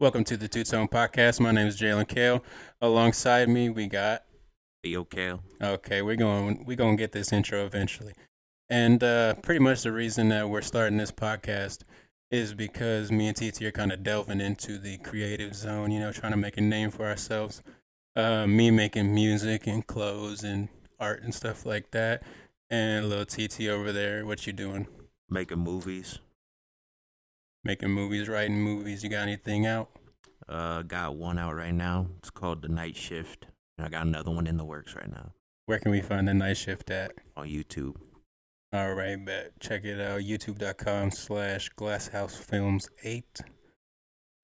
Welcome to the Two Tone Podcast. My name is Jalen Kale. Alongside me, we got. Yo, Kale. Okay, we're going. We're going to get this intro eventually, and uh, pretty much the reason that we're starting this podcast is because me and TT are kind of delving into the creative zone. You know, trying to make a name for ourselves. Uh, me making music and clothes and art and stuff like that, and little TT over there. What you doing? Making movies. Making movies, writing movies. You got anything out? Uh, got one out right now. It's called The Night Shift. And I got another one in the works right now Where can we find the night shift at? on YouTube. All right, bet. Check it out. YouTube.com slash glasshousefilms8.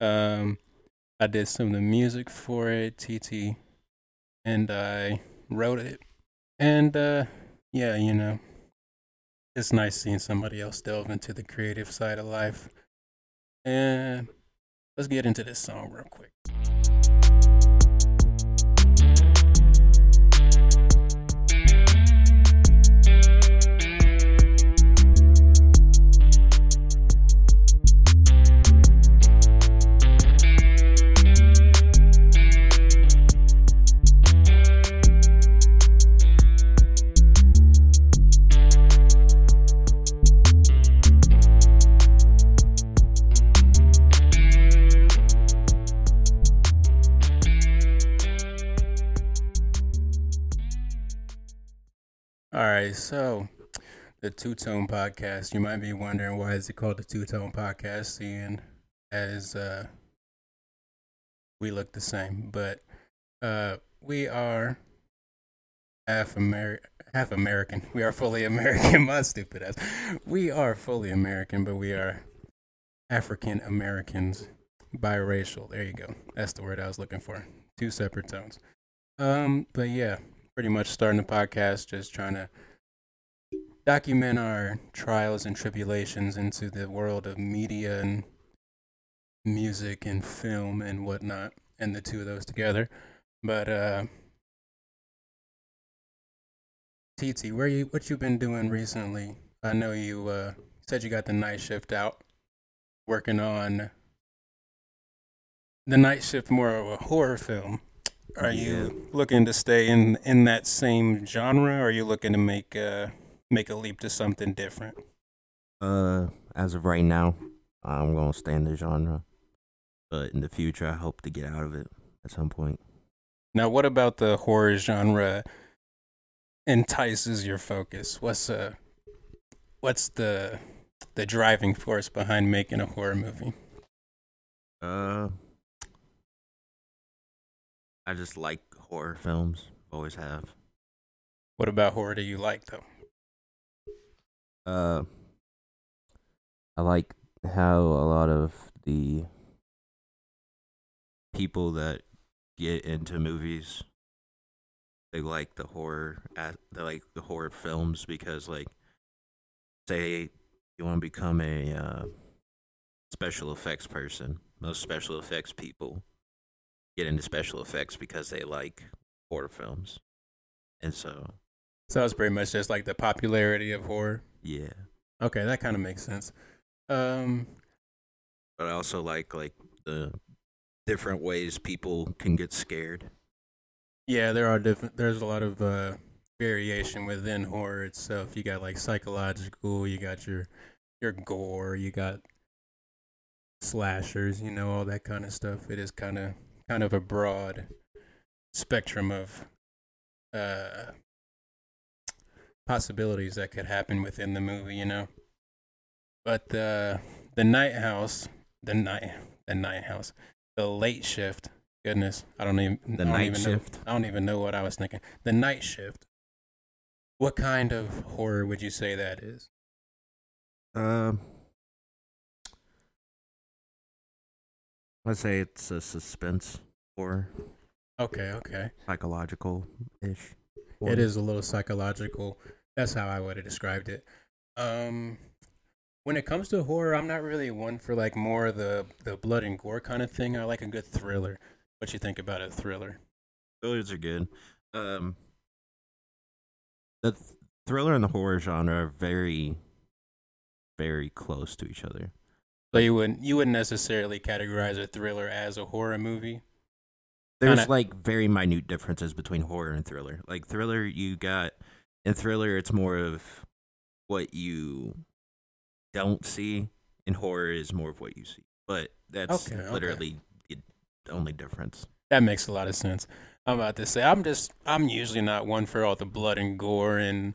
Um, I did some of the music for it, TT, and I wrote it. And, uh, yeah, you know, it's nice seeing somebody else delve into the creative side of life. And let's get into this song real quick. Right, so the Two Tone Podcast. You might be wondering why is it called the Two Tone Podcast, seeing as uh, we look the same, but uh, we are half Ameri- half American. We are fully American. My stupid ass. We are fully American, but we are African Americans, biracial. There you go. That's the word I was looking for. Two separate tones. Um, but yeah, pretty much starting the podcast, just trying to document our trials and tribulations into the world of media and music and film and whatnot, and the two of those together. But uh, TT, where you what you been doing recently? I know you uh, said you got the night shift out, working on the night shift, more of a horror film. Are you looking to stay in in that same genre, or are you looking to make uh make a leap to something different? Uh, as of right now, I'm gonna stay in the genre, but in the future, I hope to get out of it at some point. Now, what about the horror genre entices your focus? What's uh what's the the driving force behind making a horror movie? Uh, I just like horror films. Always have. What about horror do you like though? Uh, I like how a lot of the people that get into movies they like the horror they like the horror films because like say you want to become a uh, special effects person most special effects people get into special effects because they like horror films and so So it's pretty much just like the popularity of horror. Yeah Okay, that kind of makes sense. Um, but I also like like the different ways people can get scared. yeah, there are different. There's a lot of uh, variation within horror itself. You got like psychological. You got your your gore. You got slashers. You know all that kind of stuff. It is kind of kind of a broad spectrum of uh, possibilities that could happen within the movie. You know, but the the night house, the night the night house, the late shift. Goodness, I don't even The don't night even shift. Know, I don't even know what I was thinking. The night shift. What kind of horror would you say that is? Um, let's say it's a suspense horror, Okay, okay. psychological ish. It is a little psychological. That's how I would have described it. Um, when it comes to horror, I'm not really one for like more the the blood and gore kind of thing. I like a good thriller. What you think about a thriller? Thrillers are good. Um, the th- thriller and the horror genre are very, very close to each other. So you wouldn't you wouldn't necessarily categorize a thriller as a horror movie. There's Kinda- like very minute differences between horror and thriller. Like thriller, you got in thriller, it's more of what you don't see, and horror is more of what you see. But that's Okay, okay. literally the only difference. That makes a lot of sense. I'm about to say I'm just I'm usually not one for all the blood and gore and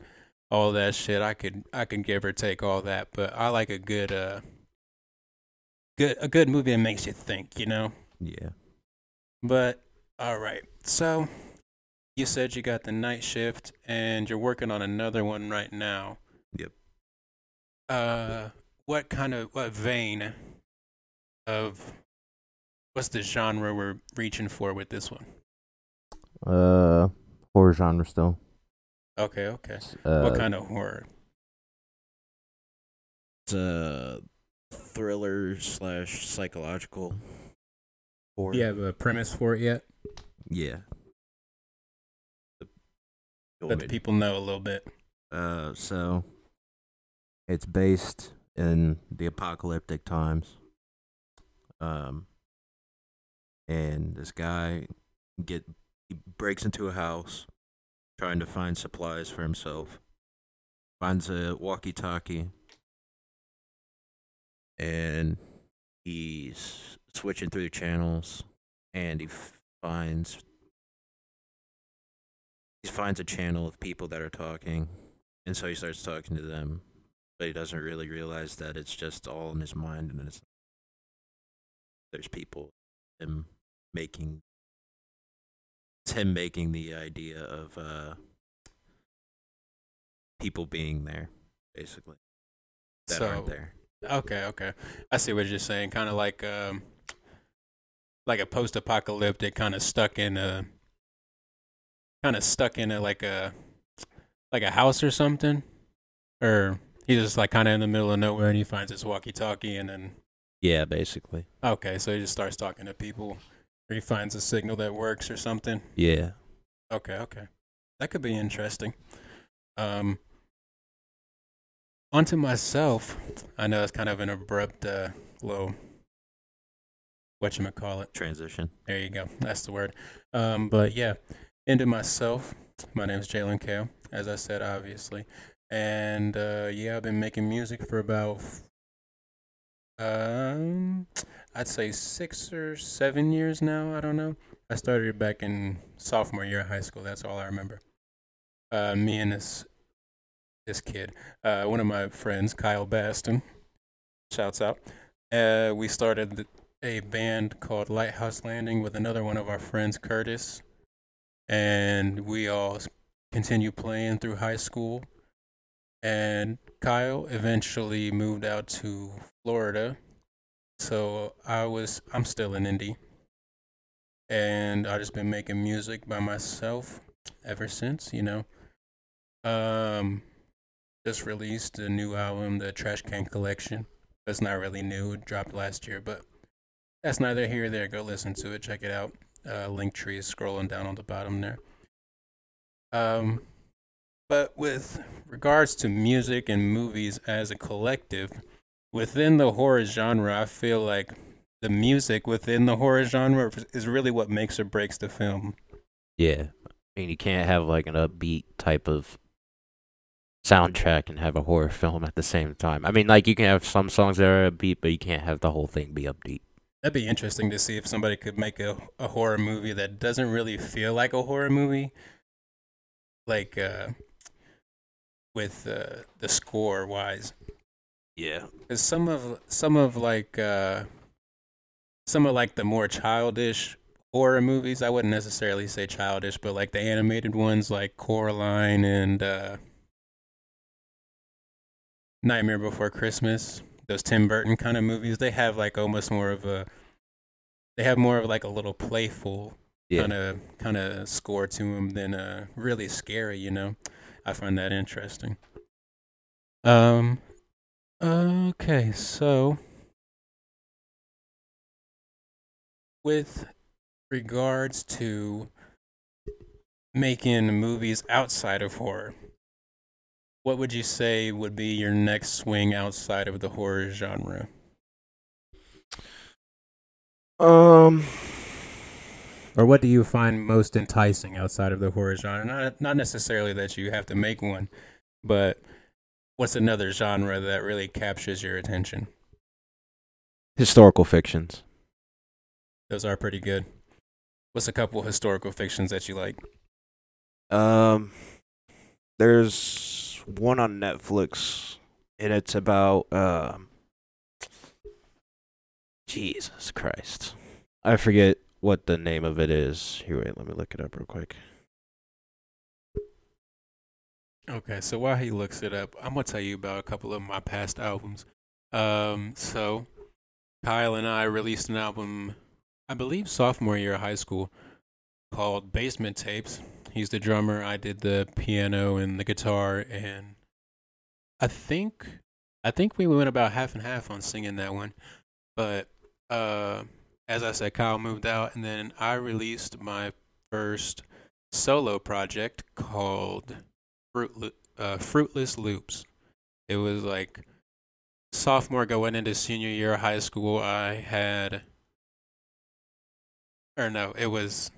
all that shit. I could I can give or take all that, but I like a good uh good a good movie that makes you think, you know. Yeah. But all right, so you said you got the night shift and you're working on another one right now. Yep. Uh, what kind of what vein of what's the genre we're reaching for with this one? Uh, horror genre still. Okay, okay. Uh, what kind of horror? It's a thriller slash psychological horror. Do you have a premise for it yet? Yeah. Let the people know a little bit. Uh, so it's based in the apocalyptic times. Um, and this guy get he breaks into a house trying to find supplies for himself. Finds a walkie-talkie, and he's switching through the channels, and he finds he finds a channel of people that are talking, and so he starts talking to them, but he doesn't really realize that it's just all in his mind, and it's there's people him making it's him making the idea of uh people being there basically that so aren't there okay, okay. I see what you're saying. Kind of like um, like a post-apocalyptic, kind of stuck in a, kind of stuck in a like a, like a house or something, or he's just like kind of in the middle of nowhere and he finds his walkie-talkie and then yeah basically okay, so he just starts talking to people, or he finds a signal that works or something. yeah Okay, okay. That could be interesting. Um onto myself. I know it's kind of an abrupt uh little it? transition There you go. That's the word. Um but yeah, into myself. My name is Jalen Kale, as I said obviously. And uh yeah, I've been making music for about um I'd say six or seven years now. I don't know. I started back in sophomore year of high school. That's all I remember. Uh, me and this this kid, uh, one of my friends, Kyle Baston, shouts out. Uh, we started a band called Lighthouse Landing with another one of our friends, Curtis, and we all continue playing through high school. And Kyle eventually moved out to Florida, so I was I'm still in Indy and I just been making music by myself ever since, you know. Um just released a new album, the Trash Can Collection. It's not really new, it dropped last year, but that's neither here nor there. Go listen to it, check it out. Uh link tree is scrolling down on the bottom there. Um but with regards to music and movies as a collective, within the horror genre, I feel like the music within the horror genre is really what makes or breaks the film. Yeah. I mean, you can't have like an upbeat type of soundtrack and have a horror film at the same time. I mean, like you can have some songs that are upbeat, but you can't have the whole thing be upbeat. That'd be interesting to see if somebody could make a, a horror movie that doesn't really feel like a horror movie, like uh, with uh, the score wise. yeah. Because some of some of like uh, some of like the more childish horror movies, I wouldn't necessarily say childish, but like the animated ones like Coraline and uh, Nightmare Before Christmas, those Tim Burton kind of movies, they have like almost more of a they have more of like a little playful kind of kind of score to them than uh really scary, you know. I find that interesting. Um okay, so with regards to making movies outside of horror, what would you say would be your next swing outside of the horror genre? Um, Or what do you find most enticing outside of the horror genre? Not not necessarily that you have to make one, but what's another genre that really captures your attention? historical fictions. Those are pretty good. What's a couple historical fictions that you like? Um, there's one on Netflix, and it's about um. Jesus Christ, I forget what the name of it is. Here, wait, let me look it up real quick. Okay, so while he looks it up, I'm gonna tell you about a couple of my past albums. Um, so Kyle and I released an album, I believe sophomore year of high school, called Basement Tapes. He's the drummer. I did the piano and the guitar, and I think I think we went about half and half on singing that one. But uh, as I said, Kyle moved out, and then I released my first solo project called Fruit, uh, Fruitless Loops. It was like sophomore going into senior year of high school. I had, or no, it was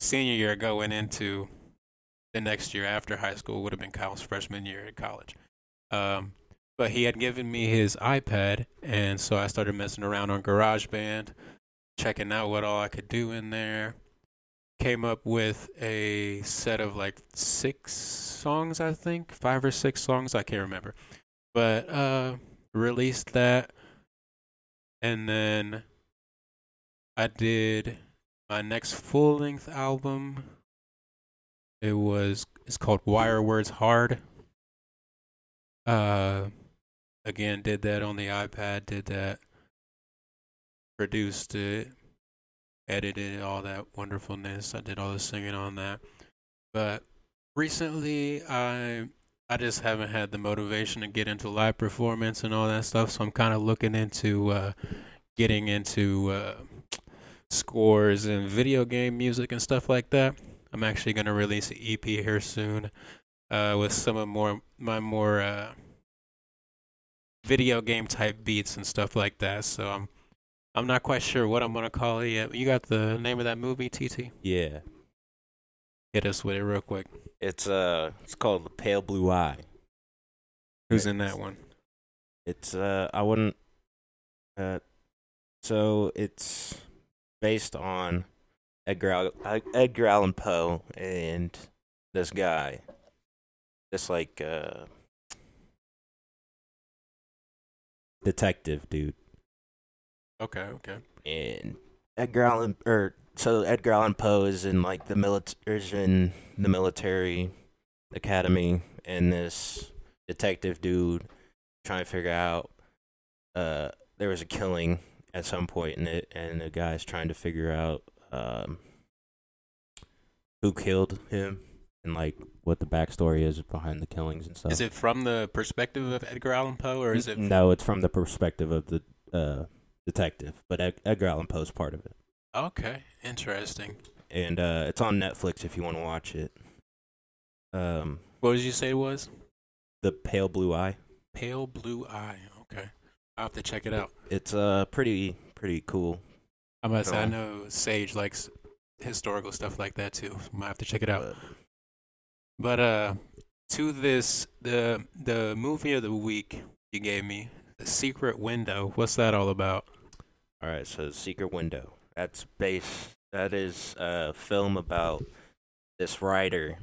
senior year going into the next year after high school would have been Kyle's freshman year at college. Um, but he had given me his iPad, and so I started messing around on GarageBand, checking out what all I could do in there. Came up with a set of like six songs, I think, five or six songs, I can't remember. But uh, released that, and then I did my next full length album. It was it's called Wire Words Hard. Uh, again, did that on the iPad. Did that, produced it, edited all that wonderfulness. I did all the singing on that. But recently, I I just haven't had the motivation to get into live performance and all that stuff. So I'm kind of looking into uh, getting into uh, scores and video game music and stuff like that. I'm actually going to release an EP here soon uh, with some of more my more uh, video game type beats and stuff like that. So I'm I'm not quite sure what I'm gonna call it yet. You got the name of that movie, TT? Yeah, Hit us with it real quick. it's uh, it's called The Pale Blue Eye. Who's in that one? It's uh, I wouldn't. Uh, so it's based on Edgar Edgar Allan Poe and this guy, this like uh detective dude, Okay, okay. and Edgar Allan or so Edgar Allan Poe is in like the milit is in the military academy, and this detective dude trying to figure out uh there was a killing at some point in it, and the guy's trying to figure out um who killed him and like what the backstory is behind the killings and stuff. Is it from the perspective of Edgar Allan Poe, or is it? No, it's from the perspective of the uh, detective, but Ed- Edgar Allan Poe's part of it, Okay, interesting. and uh, it's on Netflix if you want to watch it. Um, What did you say it was? the Pale Blue Eye. Pale Blue Eye. Have to check it out. It's uh pretty pretty cool. I'm gonna say I know Sage likes historical stuff like that too. Might have to check it out. but- But uh, to this the the movie of the week you gave me, The Secret Window. What's that all about? All right, so Secret Window. That's based. That is a film about this writer,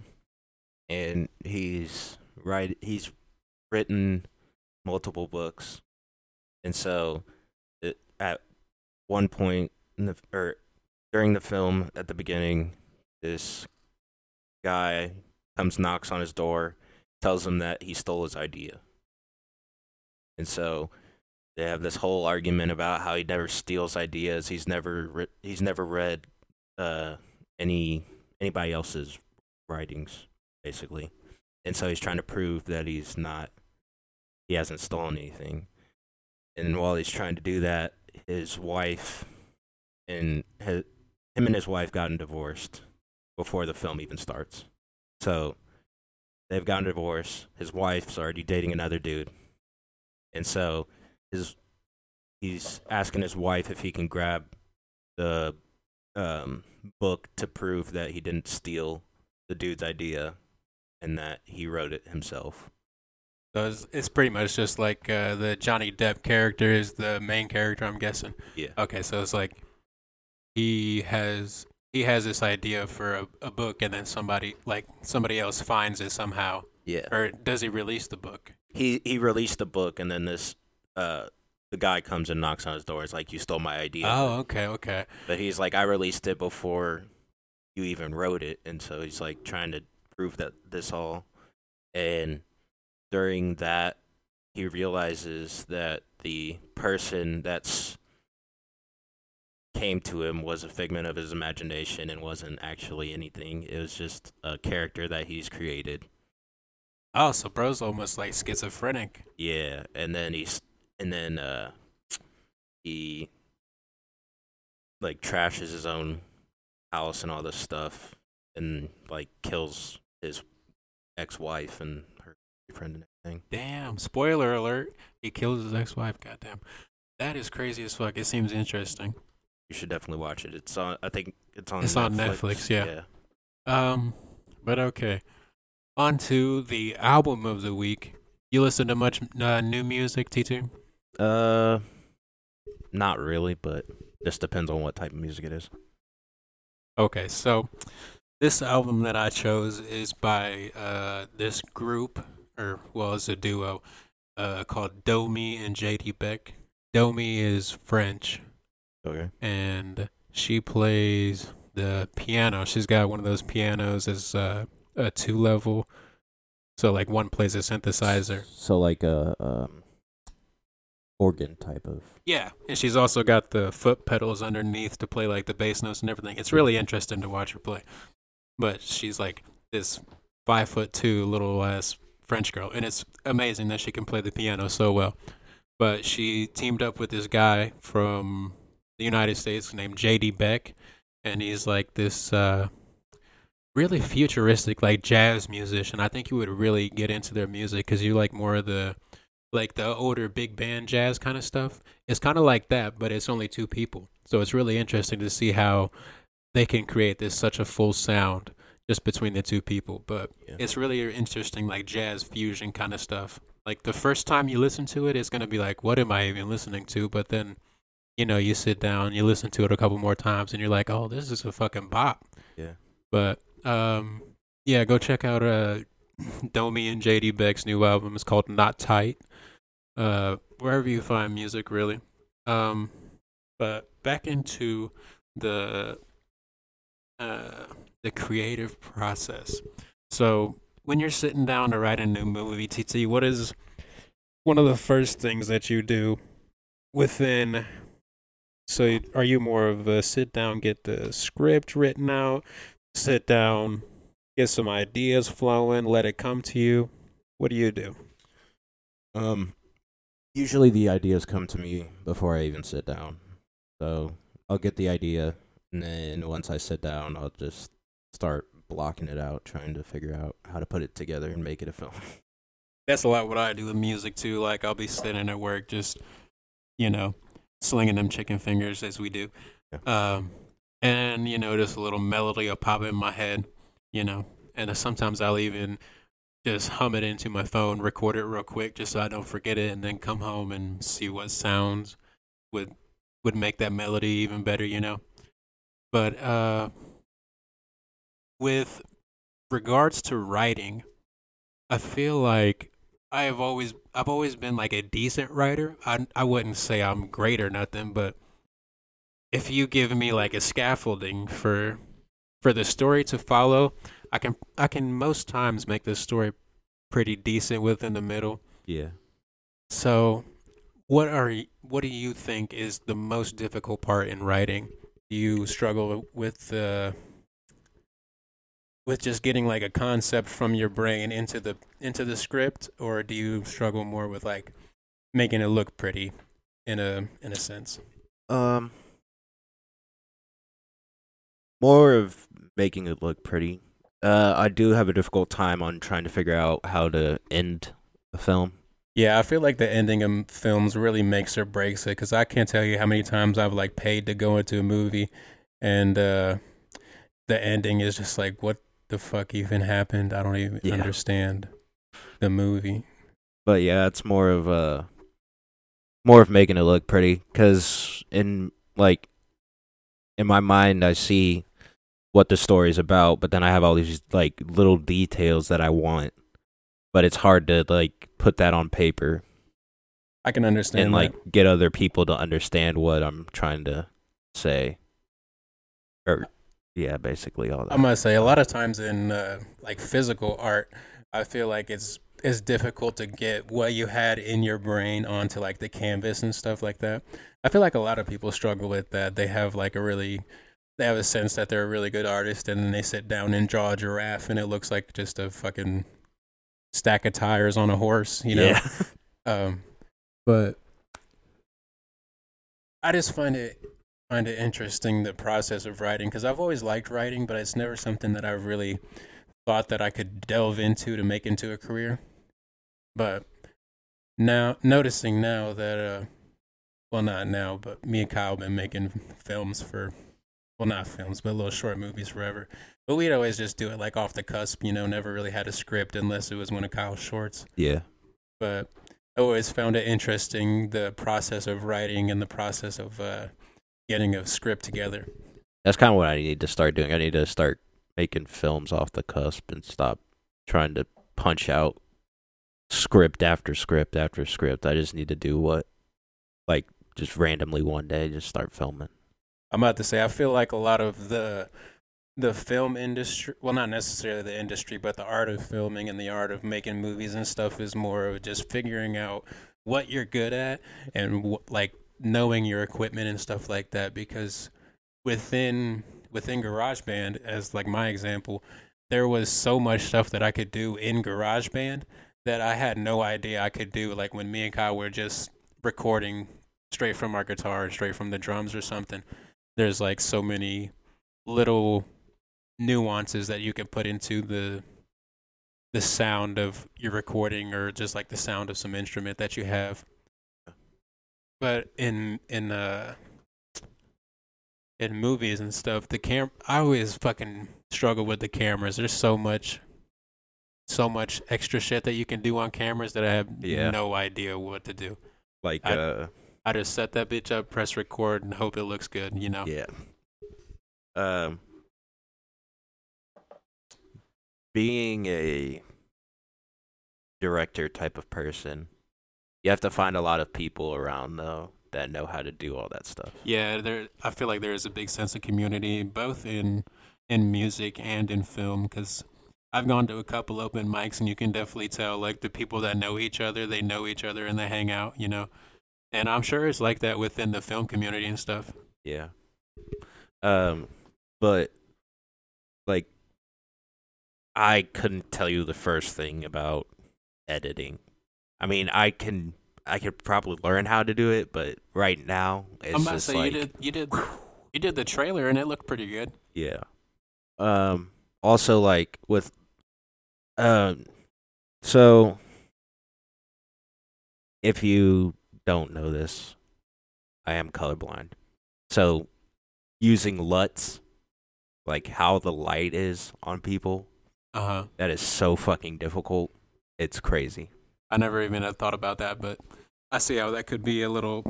and he's right. He's written multiple books, and so it, at one point in the or during the film at the beginning, this guy comes knocks on his door, tells him that he stole his idea, and so they have this whole argument about how he never steals ideas. He's never re- he's never read uh, any anybody else's writings, basically, and so he's trying to prove that he's not he hasn't stolen anything. And while he's trying to do that, his wife and his, him and his wife gotten divorced before the film even starts. So they've gotten divorced. His wife's already dating another dude, and so his he's asking his wife if he can grab the um, book to prove that he didn't steal the dude's idea and that he wrote it himself. So it's, it's pretty much just like uh, the Johnny Depp character is the main character. I'm guessing. Yeah. Okay, so it's like he has he has this idea for a, a book, and then somebody like somebody else finds it somehow, Yeah. or does he release the book? He he released the book and then this uh the guy comes and knocks on his door. It's like you stole my idea. Oh, okay, okay. But he's like, I released it before you even wrote it, and so he's like trying to prove that this all. And during that, he realizes that the person that's came to him was a figment of his imagination and wasn't actually anything. It was just a character that he's created. Oh, so bro's almost like schizophrenic. Yeah, and then he's and then uh he like trashes his own house and all this stuff and like kills his ex-wife and boyfriend and everything. Damn! Spoiler alert: he kills his ex-wife. Goddamn, that is crazy as fuck. It seems interesting. You should definitely watch it. It's on I think it's on It's Netflix. on Netflix, yeah. Yeah. Um, but okay. On to the album of the week. You listen to much uh, new music, T2? Uh not really, but just depends on what type of music it is. Okay, so this album that I chose is by uh, this group, or well, it's a duo uh, called Domi and JD Beck. Domi is French, Okay. and she plays the piano. She's got one of those pianos as uh, a two level. So like one plays a synthesizer. So like a um organ type of Yeah, and she's also got the foot pedals underneath to play like the bass notes and everything. It's really interesting to watch her play. But she's like this five foot two little ass French girl, and it's amazing that she can play the piano so well. But she teamed up with this guy from the United States named JD Beck, and he's like this uh, really futuristic, like jazz musician. I think you would really get into their music because you like more of the like the older big band jazz kind of stuff. It's kind of like that, but it's only two people. So it's really interesting to see how they can create this such a full sound just between the two people. But Yeah. it's really interesting, like jazz fusion kind of stuff. Like the first time you listen to it, it's gonna be like, "What am I even listening to?" But then, you know, you sit down, you listen to it a couple more times, and you're like, "Oh, this is a fucking bop." Yeah. But um, yeah, go check out uh, Domi and JD Beck's new album. It's called Not Tight. Uh, wherever you find music, really. Um, but back into the uh, the creative process. So when you're sitting down to write a new movie, TT, what is one of the first things that you do within? So are you more of a sit down, get the script written out, sit down, get some ideas flowing, let it come to you? What do you do? Um, usually the ideas come to me before I even sit down. So I'll get the idea, and then once I sit down, I'll just start blocking it out, trying to figure out how to put it together and make it a film. That's a lot what I do with music too. Like I'll be sitting at work, just you know, slinging them chicken fingers as we do, um, and you know, just a little melody will pop in my head, you know, and sometimes I'll even just hum it into my phone, record it real quick, just so I don't forget it, and then come home and see what sounds would would make that melody even better, you know. But uh, with regards to writing, I feel like I have always I've always been like a decent writer. I I wouldn't say I'm great or nothing, but if you give me like a scaffolding for for the story to follow, I can I can most times make the story pretty decent within the middle. Yeah. So, what are what do you think is the most difficult part in writing? Do you struggle with uh, with just getting like a concept from your brain into the into the script, or do you struggle more with like making it look pretty in a in a sense? Um, more of making it look pretty. Uh, I do have a difficult time on trying to figure out how to end a film. Yeah, I feel like the ending of films really makes or breaks it because I can't tell you how many times I've like paid to go into a movie, and uh, the ending is just like, what the fuck even happened? I don't even Yeah. understand the movie. But yeah, it's more of a more of making it look pretty cuz in like in my mind I see what the story's about, but then I have all these like little details that I want. But it's hard to like put that on paper I can understand and that. like get other people to understand what I'm trying to say. Or yeah, basically all that. I'm gonna say, a lot of times in uh, like physical art, I feel like it's it's difficult to get what you had in your brain onto like the canvas and stuff like that. I feel like a lot of people struggle with that. They have like a really they have a sense that they're a really good artist and then they sit down and draw a giraffe and it looks like just a fucking stack of tires on a horse, you know. yeah. Um, but I just find it find it interesting the process of writing because I've always liked writing, but it's never something that I've really thought that I could delve into to make into a career. But now noticing now that uh, well not now, but me and Kyle have been making films for well not films, but little short movies forever. But we'd always just do it like off the cusp, you know, never really had a script unless it was one of Kyle's shorts yeah. but I always found it interesting the process of writing and the process of uh, getting a script together. That's kind of what I need to start doing. I need to start making films off the cusp and stop trying to punch out script after script after script. I just need to do what, like, just randomly one day, just start filming. I'm about to say I feel like a lot of the the film industry, well, not necessarily the industry, but the art of filming and the art of making movies and stuff is more of just figuring out what you're good at and wh- like knowing your equipment and stuff like that. Because within within GarageBand, as like my example, there was so much stuff that I could do in GarageBand that I had no idea I could do. Like when me and Kyle were just recording straight from our guitar, straight from the drums or something. There's like so many little nuances that you can put into the the sound of your recording or just like the sound of some instrument that you have. But in in uh in movies and stuff, the cam I always fucking struggle with the cameras. There's so much so much extra shit that you can do on cameras that I have Yeah. no idea what to do. Like, I- uh, I just set that bitch up, press record, and hope it looks good. You know. yeah. Um, being a director type of person, you have to find a lot of people around though that know how to do all that stuff. Yeah, there. I feel like there is a big sense of community, both in in music and in film, because I've gone to a couple open mics, and you can definitely tell like the people that know each other, they know each other, and they hang out. You know, and I'm sure it's like that within the film community and stuff. Yeah. Um, but like, I couldn't tell you the first thing about editing. I mean, I can, I could probably learn how to do it, but right now it's I'm about to just say like, you did you did you did the trailer, and it looked pretty good. yeah. Um. Also, like with, um, so if you don't know this, I am colorblind. So using LUTs, like how the light is on people, Uh huh. that is so fucking difficult. It's crazy. I never even had thought about that, but I see how that could be a little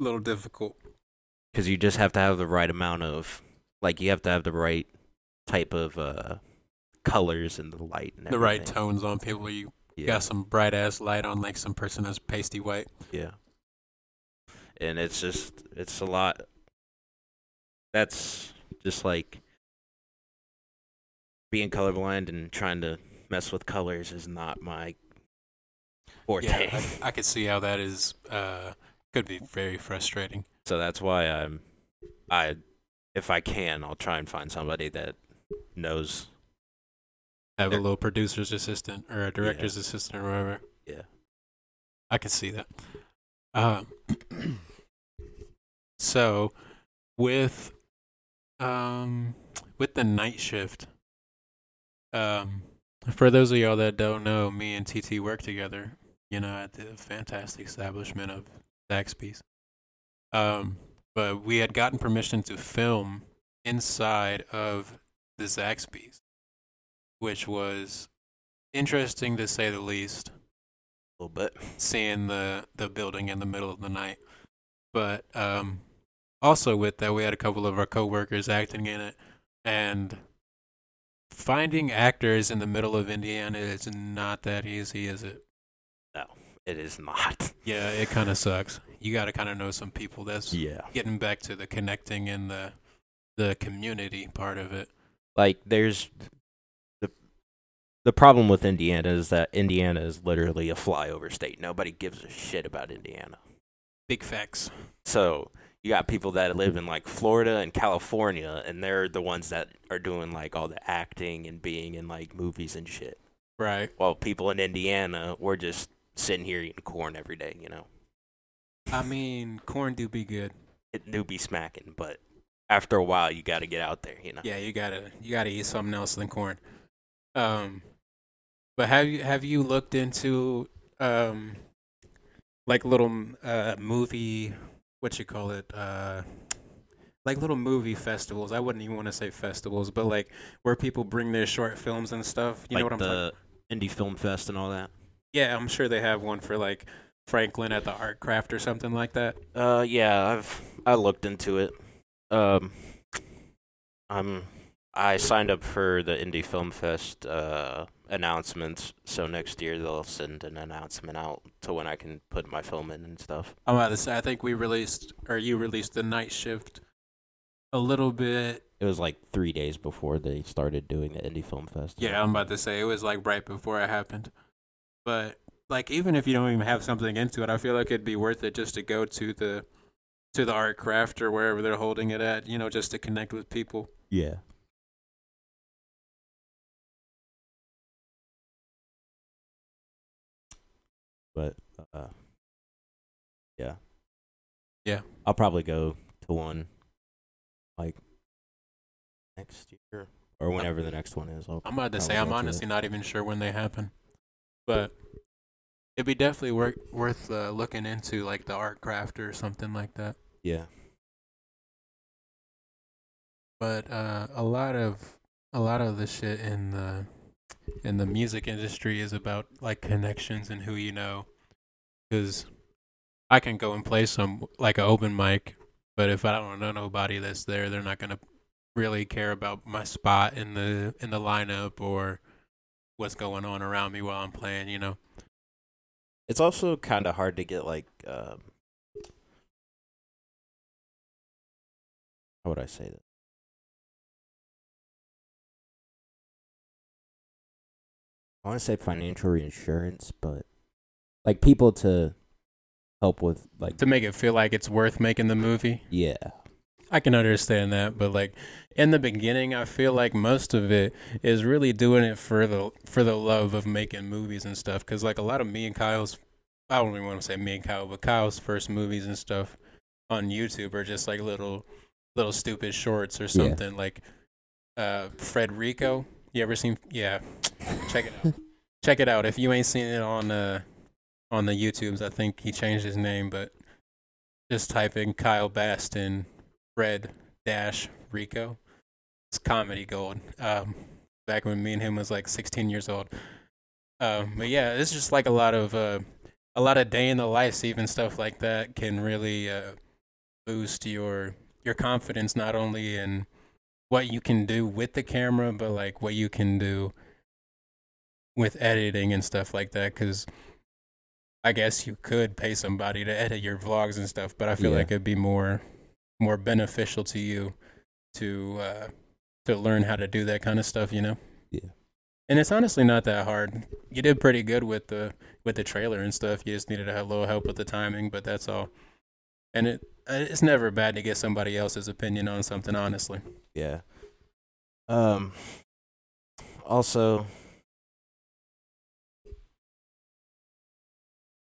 little difficult. Because you just have to have the right amount of, like, you have to have the right type of uh colors in the light and The right tones on people. You Yeah. got some bright ass light on like some person that's pasty white. Yeah. And it's just it's a lot that's just like being colorblind and trying to mess with colors is not my Yeah, I, I could see how that is uh could be very frustrating. so that's why I'm I if I can, I'll try and find somebody that knows Have a little producer's assistant or a director's assistant or whatever. Yeah. I could see that. Um, so with um with the night shift, um, for those of y'all that don't know, me and TT work together. You know, at the fantastic establishment of Zaxby's. Um, but we had gotten permission to film inside of the Zaxby's, which was interesting to say the least. A little bit. Seeing the the building in the middle of the night, but um, also with that, we had a couple of our coworkers acting in it, and finding actors in the middle of Indiana is not that easy, is it? It is not. Yeah, it kind of sucks. You got to kind of know some people. That's Yeah. getting back to the connecting and the the community part of it. Like there's the the problem with Indiana is that Indiana is literally a flyover state. Nobody gives a shit about Indiana. Big facts. So you got people that live in like Florida and California, and they're the ones that are doing like all the acting and being in like movies and shit. Right. While people in Indiana, we're just sitting here eating corn every day. You know, I mean, corn do be good. it do be smacking, but after a while, you got to get out there. You know. Yeah, you gotta you gotta eat something else than corn. Um, but have you have you looked into um, like little uh movie what you call it uh like little movie festivals. I wouldn't even want to say festivals, but like where people bring their short films and stuff. You like know what I'm talking? the Indy Film Fest and all that. Yeah, I'm sure they have one for like Franklin at the Artcraft or something like that. Uh, yeah, I've I looked into it. Um, I'm I signed up for the Indy Film Fest uh announcements, so next year they'll send an announcement out to when I can put my film in and stuff. I'm about to say I think we released or you released the night shift a little bit It was like three days before they started doing the Indy Film Fest. Yeah, I'm about to say it was like right before it happened. But like even if you don't even have something into it, I feel like it'd be worth it just to go to the to the Artcraft or wherever they're holding it at, you know, just to connect with people. yeah. But uh, yeah, Yeah. I'll probably go to one like next year or whenever the next one is. I'll I'm about to say I'm honestly it. not even sure when they happen. But it'd be definitely worth worth uh, looking into like the Artcraft or something like that. yeah. but uh, a lot of a lot of the shit in the in the music industry is about like connections and who you know. Because I can go and play some like an open mic, but if I don't know nobody that's there, they're not gonna really care about my spot in the in the lineup or what's going on around me while I'm playing. You know. It's also kind of hard to get like um how would I say that? I want to say financial reinsurance, but like people to help with like To make it feel like it's worth making the movie. yeah I can understand that, but like in the beginning, I feel like most of it is really doing it for the for the love of making movies and stuff. Because like a lot of me and Kyle's, I don't even want to say me and Kyle, but Kyle's first movies and stuff on YouTube are just like little little stupid shorts or something. Like uh, Frederico, you ever seen? Yeah, check it out. check it out if you ain't seen it on uh on the YouTubes. I think he changed his name, but just type in Kyle Baston Fred Dash Rico. It's comedy gold. Um, back when me and him was like 16 years old. Um, but yeah, it's just like a lot of uh, a lot of day in the life, even stuff like that can really uh, boost your your confidence not only in what you can do with the camera, but like what you can do with editing and stuff like that. Because I guess you could pay somebody to edit your vlogs and stuff, but I feel Yeah. like it'd be more more beneficial to you to uh, to learn how to do that kind of stuff, you know. Yeah. And it's honestly not that hard. You did pretty good with the with the trailer and stuff. You just needed to have a little help with the timing, but that's all. And it it's never bad to get somebody else's opinion on something, honestly. yeah. Um. Also,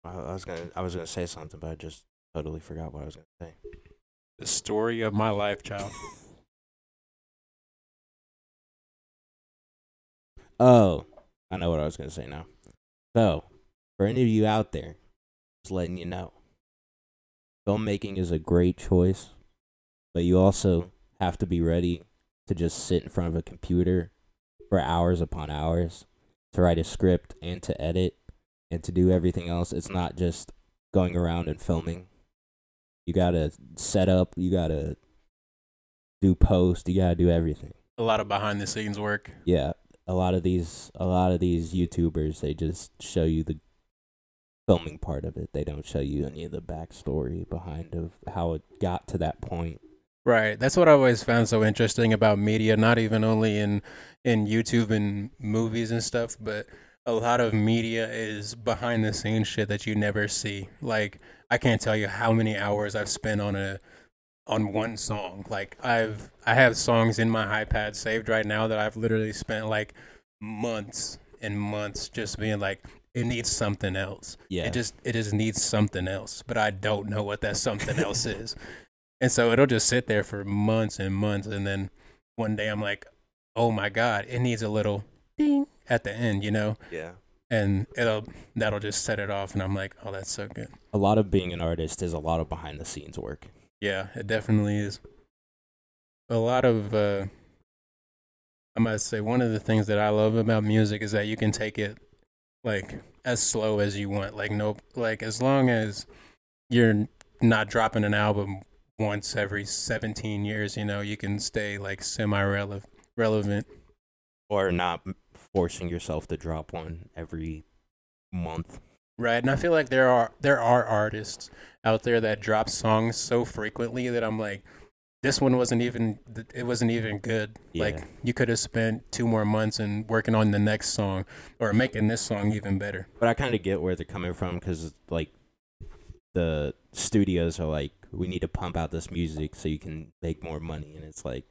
I I was gonna I was gonna say something, but I just totally forgot what I was gonna say. The story of my life, child. Oh, I know what I was gonna say now. So, for any of you out there, just letting you know. Filmmaking is a great choice, but you also have to be ready to just sit in front of a computer for hours upon hours to write a script and to edit and to do everything else. It's not just going around and filming. You gotta set up, you gotta do post, you gotta do everything. A lot of behind the scenes work. Yeah. A lot of these a lot of these YouTubers they just show you the filming part of it. They don't show you any of the backstory behind of how it got to that point. Right. That's what I always found so interesting about media, not even only in in YouTube and movies and stuff, but a lot of media is behind the scenes shit that you never see. Like I can't tell you how many hours I've spent on a on one song. Like I've I have songs in my iPad saved right now that I've literally spent like months and months just being like it needs something else. Yeah. It just it just needs something else, but I don't know what that something else is. And so it'll just sit there for months and months and then one day I'm like, "Oh my god, it needs a little ding at the end, you know?" Yeah. And it'll that'll just set it off and I'm like, "Oh, that's so good." A lot of being an artist is a lot of behind the scenes work. Yeah, it definitely is. A lot of uh I must say one of the things that I love about music is that you can take it like as slow as you want. Like no like as long as you're not dropping an album once every 17 years, you know, you can stay like semi relevant. Or not forcing yourself to drop one every month. Right. And I feel like there are there are artists out there that drop songs so frequently that I'm like this one wasn't even it wasn't even good Yeah. like you could have spent two more months and working on the next song or making this song even better But I kind of get where they're coming from because, like, the studios are like, we need to pump out this music so you can make more money. And it's like,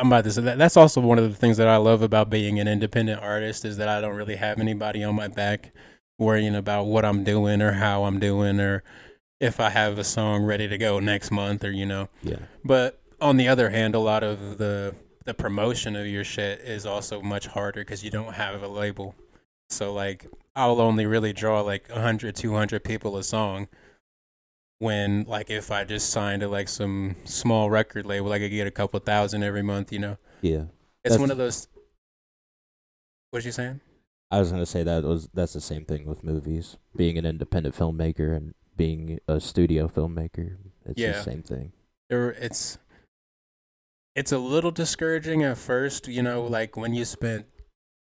i'm about to say that that's also one of the things that i love about being an independent artist is that i don't really have anybody on my back worrying about what i'm doing or how i'm doing or if i have a song ready to go next month or you know yeah. But on the other hand, a lot of the the promotion of your shit is also much harder because you don't have a label. So like, I'll only really draw like 100, 200 people a song. When like if I just signed to like some small record label, like I could get a couple thousand every month. You know, Yeah. it's one of those. What you saying? I was going to say that was that's the same thing with movies. Being an independent filmmaker and being a studio filmmaker, it's Yeah. the same thing. there it's it's a little discouraging at first you know like when you spent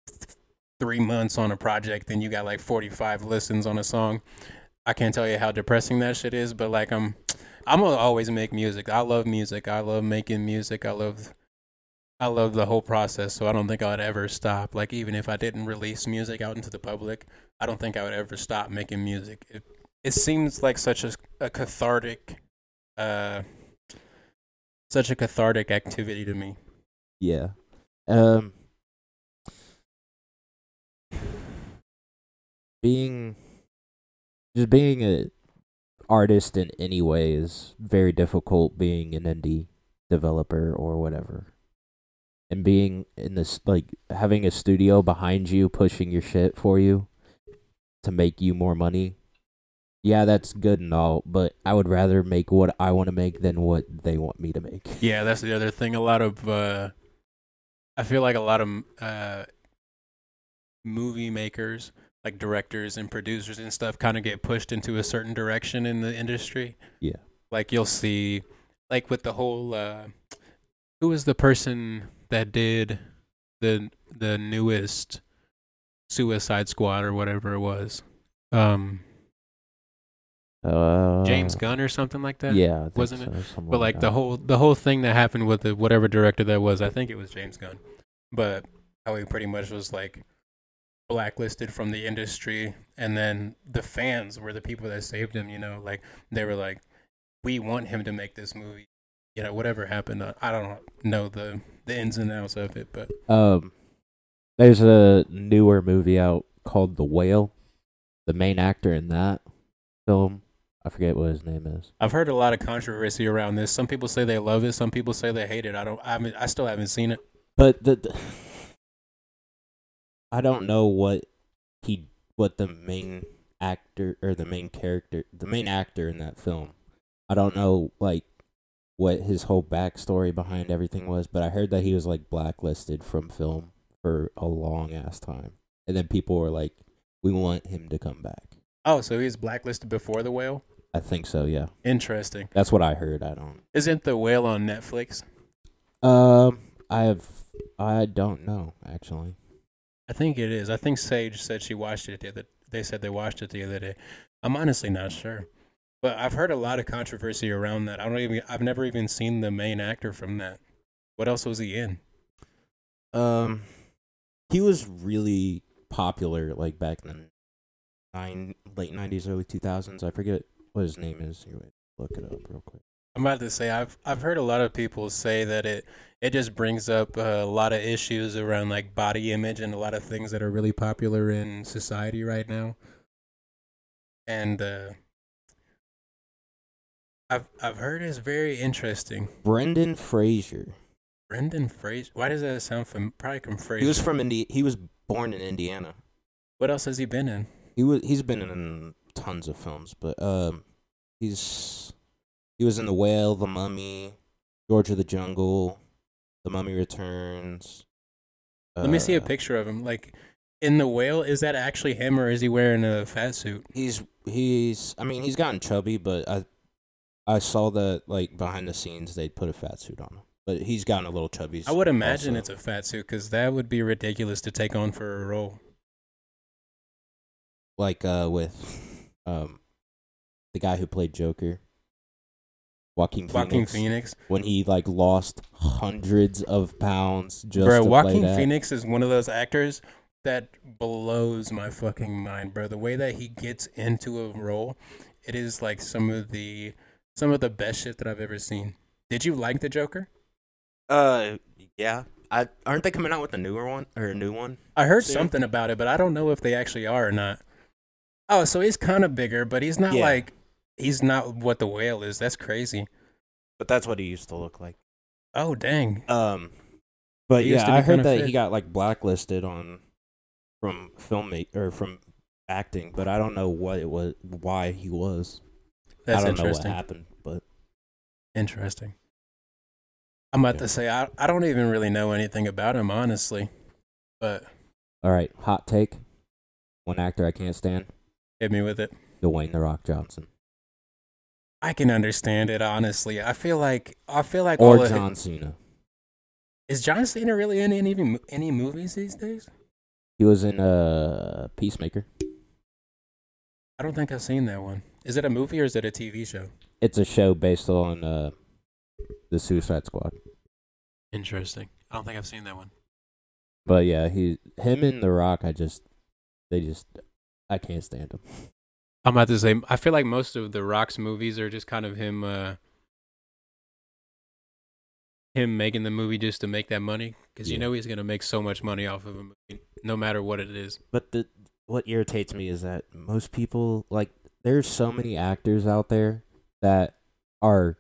th- three months on a project and you got like 45 listens on a song i can't tell you how depressing that shit is but like i'm i'm gonna always make music. I love music. I love making music. I love i love the whole process so i don't think i'd ever stop. Like even if i didn't release music out into the public i don't think i would ever stop making music. It, it seems like such a, a cathartic uh such a cathartic activity to me. Yeah. Um. being just being a artist in any way is very difficult being an indie developer or whatever. And being in this like having a studio behind you pushing your shit for you to make you more money. Yeah, that's good and all, but I would rather make what I want to make than what they want me to make. Yeah, that's the other thing. A lot of, uh, I feel like a lot of uh, movie makers, like directors and producers and stuff, kind of get pushed into a certain direction in the industry. Yeah. Like you'll see, like with the whole, uh, who was the person that did the the newest Suicide Squad or whatever it was? Um, Uh, James Gunn or something like that. Yeah, wasn't so, something But like the whole the whole thing that happened with the whatever director that was, I think it was James Gunn. But how he pretty much was like blacklisted from the industry and then the fans were the people that saved him, you know, like they were like we want him to make this movie. You know, whatever happened, uh, I don't know the the ins and outs of it, but um, there's a newer movie out called The Whale. The main actor in that film, I forget what his name is. I've heard a lot of controversy around this. Some people say they love it, some people say they hate it. I don't I mean I still haven't seen it. But the, the I don't know what he what the main actor or the main character, the main actor in that film. I don't know like what his whole backstory behind everything was, but I heard that he was like blacklisted from film for a long ass time, and then people were like, "We want him to come back." Oh, so he's blacklisted before the whale. I think so. Yeah, Interesting. that's what I heard. I don't. Isn't the whale on Netflix? Um, I have. I don't know actually. I think it is. I think Sage said she watched it the other. They said they watched it the other day. I'm honestly not sure, but I've heard a lot of controversy around that. I don't even. I've never even seen the main actor from that. What else was he in? Um, he was really popular like back in the nine late nineties, early two thousands. I forget what his name is. Here, wait, look it up real quick. I'm about to say I've I've heard a lot of people say that it it just brings up a lot of issues around like body image and a lot of things that are really popular in society right now. And uh, I've I've heard it's very interesting. Brendan Fraser. Brendan Fraser. Why does that sound from? Probably from Fraser. He was from Indi- He was born in Indiana. What else has he been in? He was. He's been in tons of films, but um, he's he was in The Whale, The Mummy, George of the Jungle, The Mummy Returns. Let me see a Uh, picture of him. Like in the whale, is that actually him or is he wearing a fat suit? He's he's. I mean, he's gotten chubby, but I I saw that like behind the scenes they put a fat suit on him, but he's gotten a little chubby. I would imagine also. it's a fat suit because that would be ridiculous to take on for a role. like uh with um the guy who played Joker, Joaquin Phoenix, Joaquin Phoenix. when he like lost hundreds of pounds just bro, to Joaquin play that. Phoenix is one of those actors that blows my fucking mind, bro. The way that he gets into a role, it is like some of the some of the best shit that I've ever seen. Did you like the Joker? Uh, yeah. I aren't they coming out with a newer one or a new one? I heard Soon. something about it, but I don't know if they actually are or not. Oh, so he's kind of bigger, but he's not Yeah. like he's not what the whale is. That's crazy. But that's what he used to look like. Oh dang. Um, but He yeah, I heard that fit. he got like blacklisted on from filmmate or from acting, but I don't know what it was, why he was. That's I don't know what interesting. happened, but Interesting. I'm about Yeah. to say I I don't even really know anything about him honestly, but all right. Hot take: one actor I can't stand, hit me with it. Dwayne the Rock Johnson. I can understand it honestly. I feel like I feel like or all of John Cena. is John Cena really in any mo- any movies these days? He was in uh Peacemaker. I don't think I've seen that one. Is it a movie or is it a TV show? It's a show based on uh the Suicide Squad. Interesting. I don't think I've seen that one. But yeah, he him and The Rock, I just they just I can't stand them. I'm about to say I feel like most of the Rock's movies are just kind of him uh him making the movie just to make that money because you know he's gonna make so much money off of a movie, no matter what it is. But the what irritates me is that most people like there's so many actors out there that are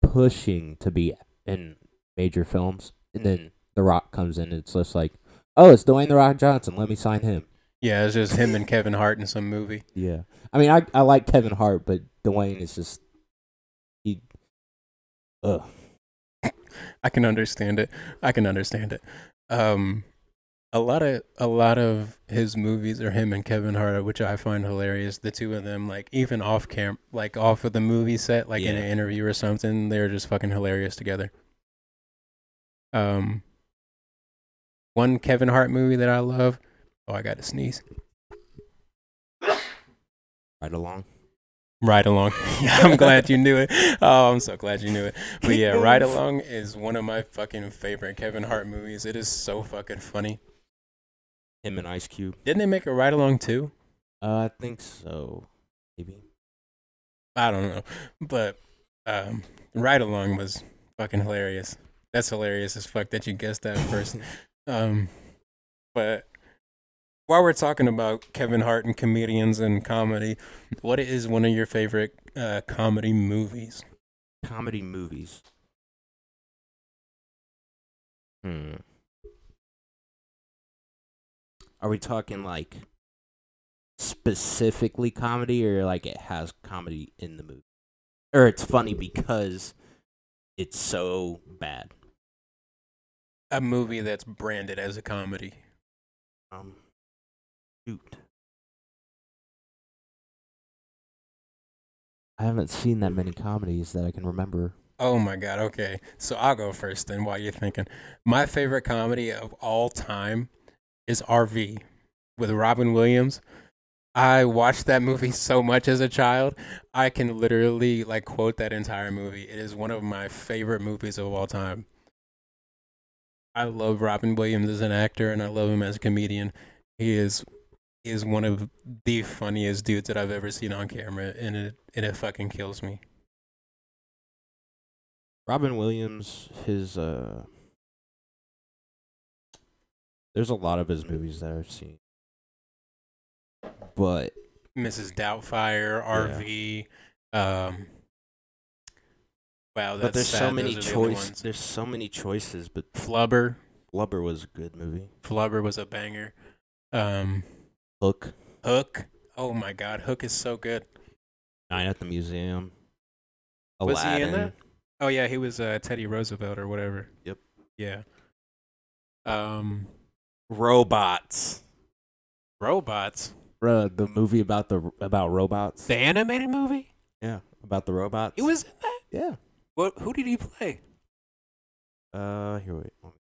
pushing to be in major films, and then The Rock comes in, and it's just like, oh, it's Dwayne The Rock Johnson. Let me sign him. Yeah, it's just him and Kevin Hart in some movie. Yeah, I mean, I I like Kevin Hart, but Dwayne is just he. Ugh. I can understand it. I can understand it. Um, a lot of a lot of his movies are him and Kevin Hart, which I find hilarious. The two of them, like even off cam, like off of the movie set, like in an interview or something, they're just fucking hilarious together. Um, one Kevin Hart movie that I love. Oh, I got to sneeze. Right along. Ride Along. yeah, I'm glad you knew it. Oh, I'm so glad you knew it. But yeah, Ride Along is one of my fucking favorite Kevin Hart movies. It is so fucking funny. Him and Ice Cube. Didn't they make a Ride Along too? Uh, I think so. Maybe. I don't know. But um, Ride Along was fucking hilarious. That's hilarious as fuck that you guessed that first. um, but while we're talking about Kevin Hart and comedians and comedy, what is one of your favorite uh, comedy movies? Comedy movies. Hmm. Are we talking like specifically comedy or like it has comedy in the movie? Or it's funny because it's so bad. A movie that's branded as a comedy. Um shoot. I haven't seen that many comedies that I can remember. Oh my god, okay. So I'll go first then while you're thinking. My favorite comedy of all time is RV with Robin Williams. I watched that movie so much as a child. I can literally like quote that entire movie. It is one of my favorite movies of all time. I love Robin Williams as an actor and I love him as a comedian. He is is one of the funniest dudes that I've ever seen on camera and it and it fucking kills me. Robin Williams, his uh there's a lot of his movies that I've seen. But Mrs. Doubtfire, RV. Um, wow, that's but there's so many are the choices. There's so many choices, but Flubber, Blubber was a good movie. Flubber was a banger. Um, Hook, Hook. Oh my God, Hook is so good. Night at the Museum. Was he in that? Oh yeah, he was uh, Teddy Roosevelt or whatever. Yep. Yeah. Um, Robots. robots. Bruh, the movie about the about robots. The animated movie. yeah, about the robots. He was in that. yeah. What? Who did he play? Uh, here wait.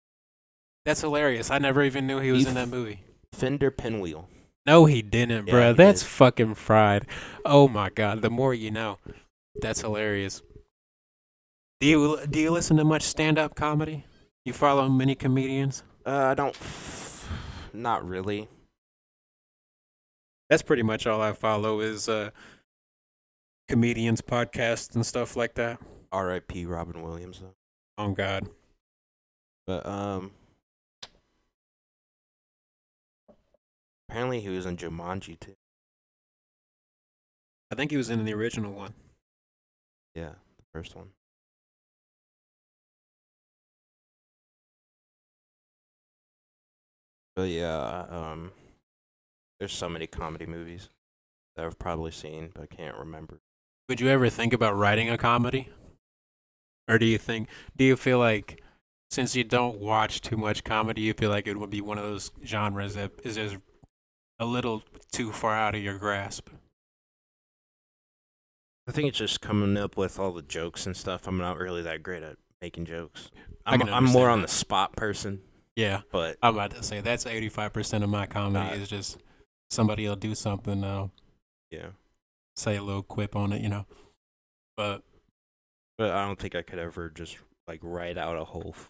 That's hilarious. I never even knew he was He in that movie. Fender Pinwheel. No, he didn't, Yeah, bruh. he That's did. fucking fried. Oh my god, the more you know. That's hilarious. Do you do you listen to much stand up comedy? You follow many comedians? Uh, I don't. Not really. That's pretty much all I follow is uh comedians podcasts and stuff like that. R.I.P. Robin Williams though. Oh god. But um, apparently he was in Jumanji too. I think he was in the original one. Yeah, the first one. But yeah, um, there's so many comedy movies that I've probably seen, but I can't remember. Would you ever think about writing a comedy? Or do you think do you feel like since you don't watch too much comedy, you feel like it would be one of those genres that is just a little too far out of your grasp? I think it's just coming up with all the jokes and stuff. I'm not really that great at making jokes. I'm, I'm more understand on the spot person, Yeah, but I'm about to say that's eighty five percent of my comedy Uh, is just somebody will do something, uh, yeah. say a little quip on it, you know. But But I don't think I could ever just like write out a whole f-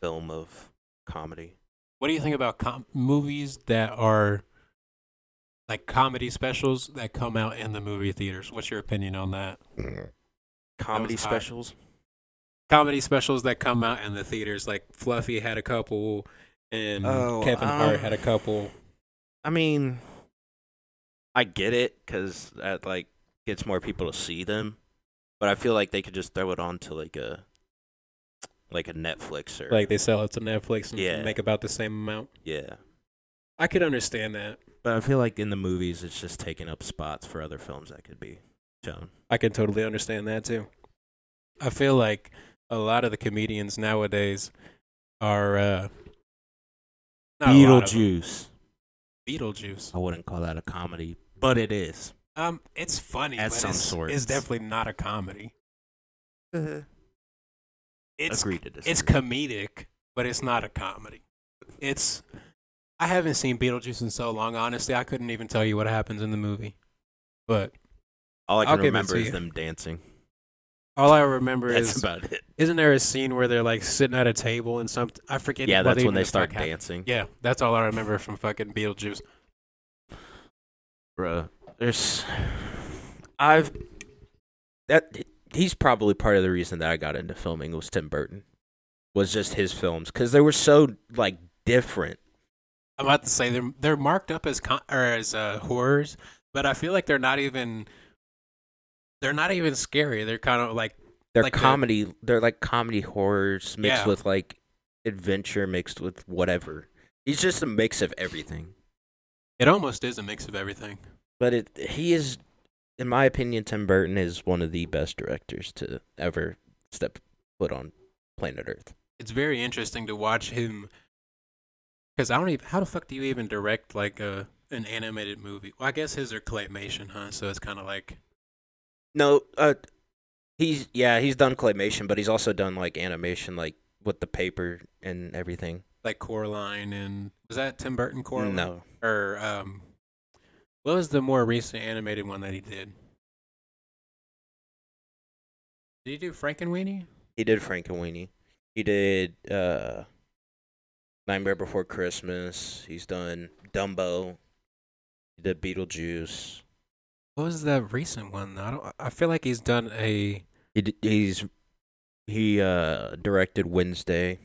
film of comedy. what do you think about com- movies that are like comedy specials that come out in the movie theaters? What's your opinion on that? Comedy hot. specials? comedy specials that come out in the theaters. Like Fluffy had a couple, and Oh, Kevin Hart um, had a couple. I mean, I get it because that like gets more people to see them, but I feel like they could just throw it on to like a like a Netflix or Like they sell it to Netflix and Yeah. make about the same amount. yeah. I could understand that. But I feel like in the movies, it's just taking up spots for other films that could be shown. I can totally understand that too. I feel like a lot of the comedians nowadays are uh, not a lot of them. Beetlejuice. Beetlejuice. I wouldn't call that a comedy, but it is. Um, it's funny, At but some it's, sorts. it's definitely not a comedy. It's Agreed to disagree. it's comedic, but it's not a comedy. It's I haven't seen Beetlejuice in so long. Honestly, I couldn't even tell you what happens in the movie. But All I I'll can remember is you. them dancing. all I remember That's is about it. isn't there a scene where they're like sitting at a table and something? I forget. Yeah, that's when they start fuck happened. dancing. Yeah, that's all I remember from fucking Beetlejuice. Bruh, there's I've that he's probably part of the reason that I got into filming was Tim Burton. Was just his films cuz they were so like different. I'm about to say they're they're marked up as con- or as uh, horrors, but I feel like they're not even they're not even scary. They're kind of like They're Like the- comedy, they're like comedy horrors mixed Yeah. with like adventure mixed with whatever. He's just a mix of everything. it almost is a mix of everything. but it he is, in my opinion, Tim Burton is one of the best directors to ever step foot on planet Earth. It's very interesting to watch him because I don't even. How the fuck do you even direct like a an animated movie? Well, I guess his are claymation, huh? So it's kind of like No, uh, he's yeah, he's done claymation, but he's also done like animation, like with the paper and everything. like Coraline and was that Tim Burton Coraline? No, Or um, what was the more recent animated one that he did? Did he do Frankenweenie? he did Frankenweenie. He did uh, Nightmare Before Christmas. He's done Dumbo. He did Beetlejuice. What was that recent one? I don't. I feel like he's done a. He he's he uh directed Wednesday.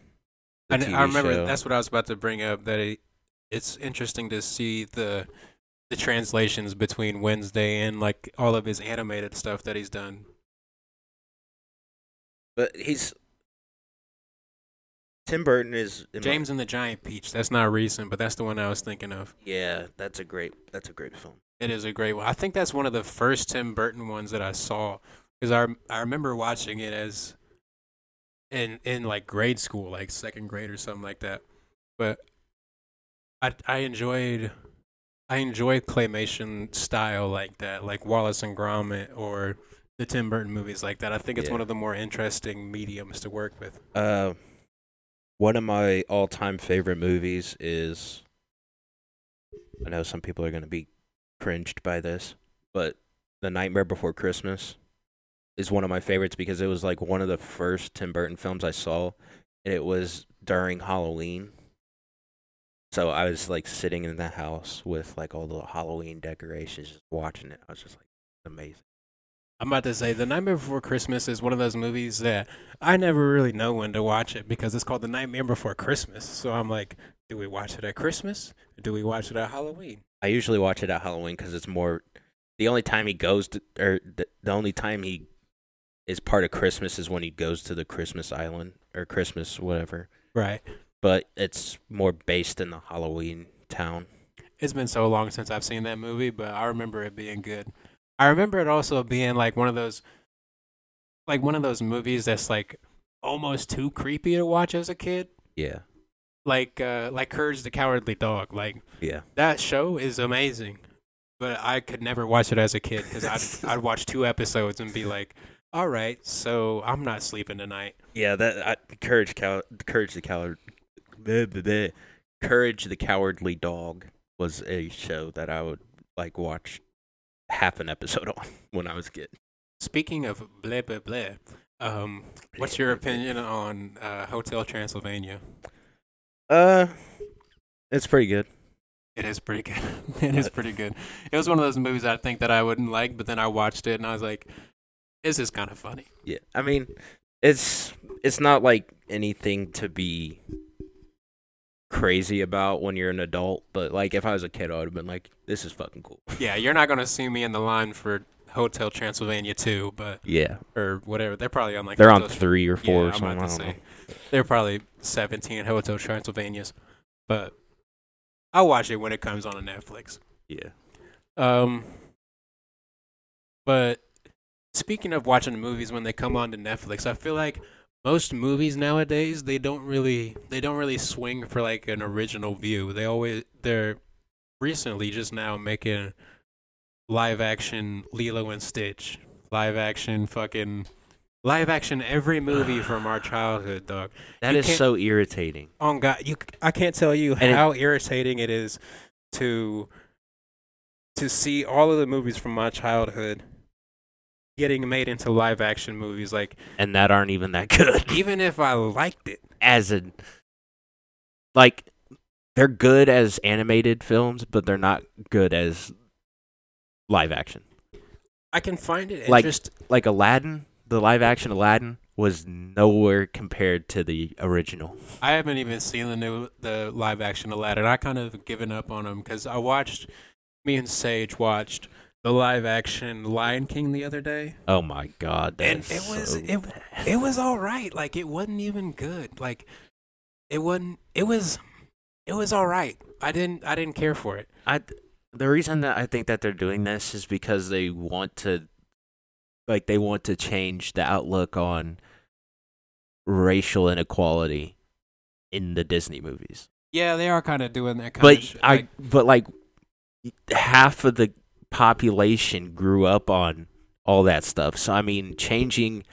I, I remember show. that's what I was about to bring up. That it, it's interesting to see the the translations between Wednesday and like all of his animated stuff that he's done. But he's Tim Burton is in my- James and the Giant Peach. That's not recent, but that's the one I was thinking of. yeah, that's a great that's a great film. It is a great one. I think that's one of the first Tim Burton ones that I saw because I I remember watching it as in in like grade school, like second grade or something like that. But I I enjoyed I enjoy claymation style like that, like Wallace and Gromit or the Tim Burton movies like that. I think it's Yeah. one of the more interesting mediums to work with. Uh, one of my all-time favorite movies is. I know some people are gonna be cringed by this, but The Nightmare Before Christmas is one of my favorites because it was like one of the first Tim Burton films I saw, and it was during Halloween. So I was like sitting in the house with like all the Halloween decorations, just watching it. I was just like, amazing. I'm about to say The Nightmare Before Christmas is one of those movies that I never really know when to watch it because it's called The Nightmare Before Christmas. So I'm like, do we watch it at Christmas? Or do we watch it at Halloween? I usually watch it at Halloween because it's more. The only time he goes to, or the, the only time he is part of Christmas is when he goes to the Christmas Island or Christmas whatever. Right. But it's more based in the Halloween town. It's been so long since I've seen that movie, but I remember it being good. I remember it also being like one of those like one of those movies that's like almost too creepy to watch as a kid. Yeah, Like uh like Courage the Cowardly Dog. Like yeah. that show is amazing. But I could never watch it as a kid because I'd, I'd watch two episodes and be like, all right, so I'm not sleeping tonight. Yeah, that I, courage, cow, courage the coward, bleh, bleh, bleh. courage the cowardly dog was a show that I would like watch half an episode on when I was a kid. Speaking of blah, blah, blah, um, what's your opinion on uh, Hotel Transylvania? Uh, it's pretty good. It is pretty good. it is pretty good. It was one of those movies I think that I wouldn't like, but then I watched it and I was like, this is kind of funny. Yeah, I mean, it's it's not like anything to be crazy about when you're an adult, but like if I was a kid, I would have been like, "This is fucking cool." Yeah, you're not going to see me in the line for Hotel Transylvania 2, but, Yeah, or whatever. They're probably on like, they're on three or four yeah, or I'm something. about I to don't say. know. They're probably 17 Hotel Transylvanias, but I'll watch it when it comes on Netflix. Yeah, Um, but speaking of watching movies when they come on to Netflix, I feel like most movies nowadays they don't really they don't really swing for like an original view. They always they're recently just now making live action Lilo and Stitch, live action fucking live action every movie from our childhood, dog. that You is so irritating. Oh God, you I can't tell you And it- how irritating it is to to see all of the movies from my childhood getting made into live action movies. Like And that aren't even that good. even if I liked it, as a like, they're good as animated films, but they're not good as live action. I can find it Like- interest. Like Aladdin, the live action Aladdin was nowhere compared to the original. I haven't even seen the new the live action Aladdin. I kind of given up on them because I watched me and Sage watched the live action Lion King the other day. Oh my god, And it was- so it- bad. it was all right. Like it wasn't even good. Like it wasn't. It was. It was all right. I didn't. I didn't care for it. I the reason that I think that they're doing this is because they want to, like, they want to change the outlook on racial inequality in the Disney movies. Yeah, they are kind of doing that kind But of shit. I, like- but like, half of the population grew up on all that stuff. So I mean, changing,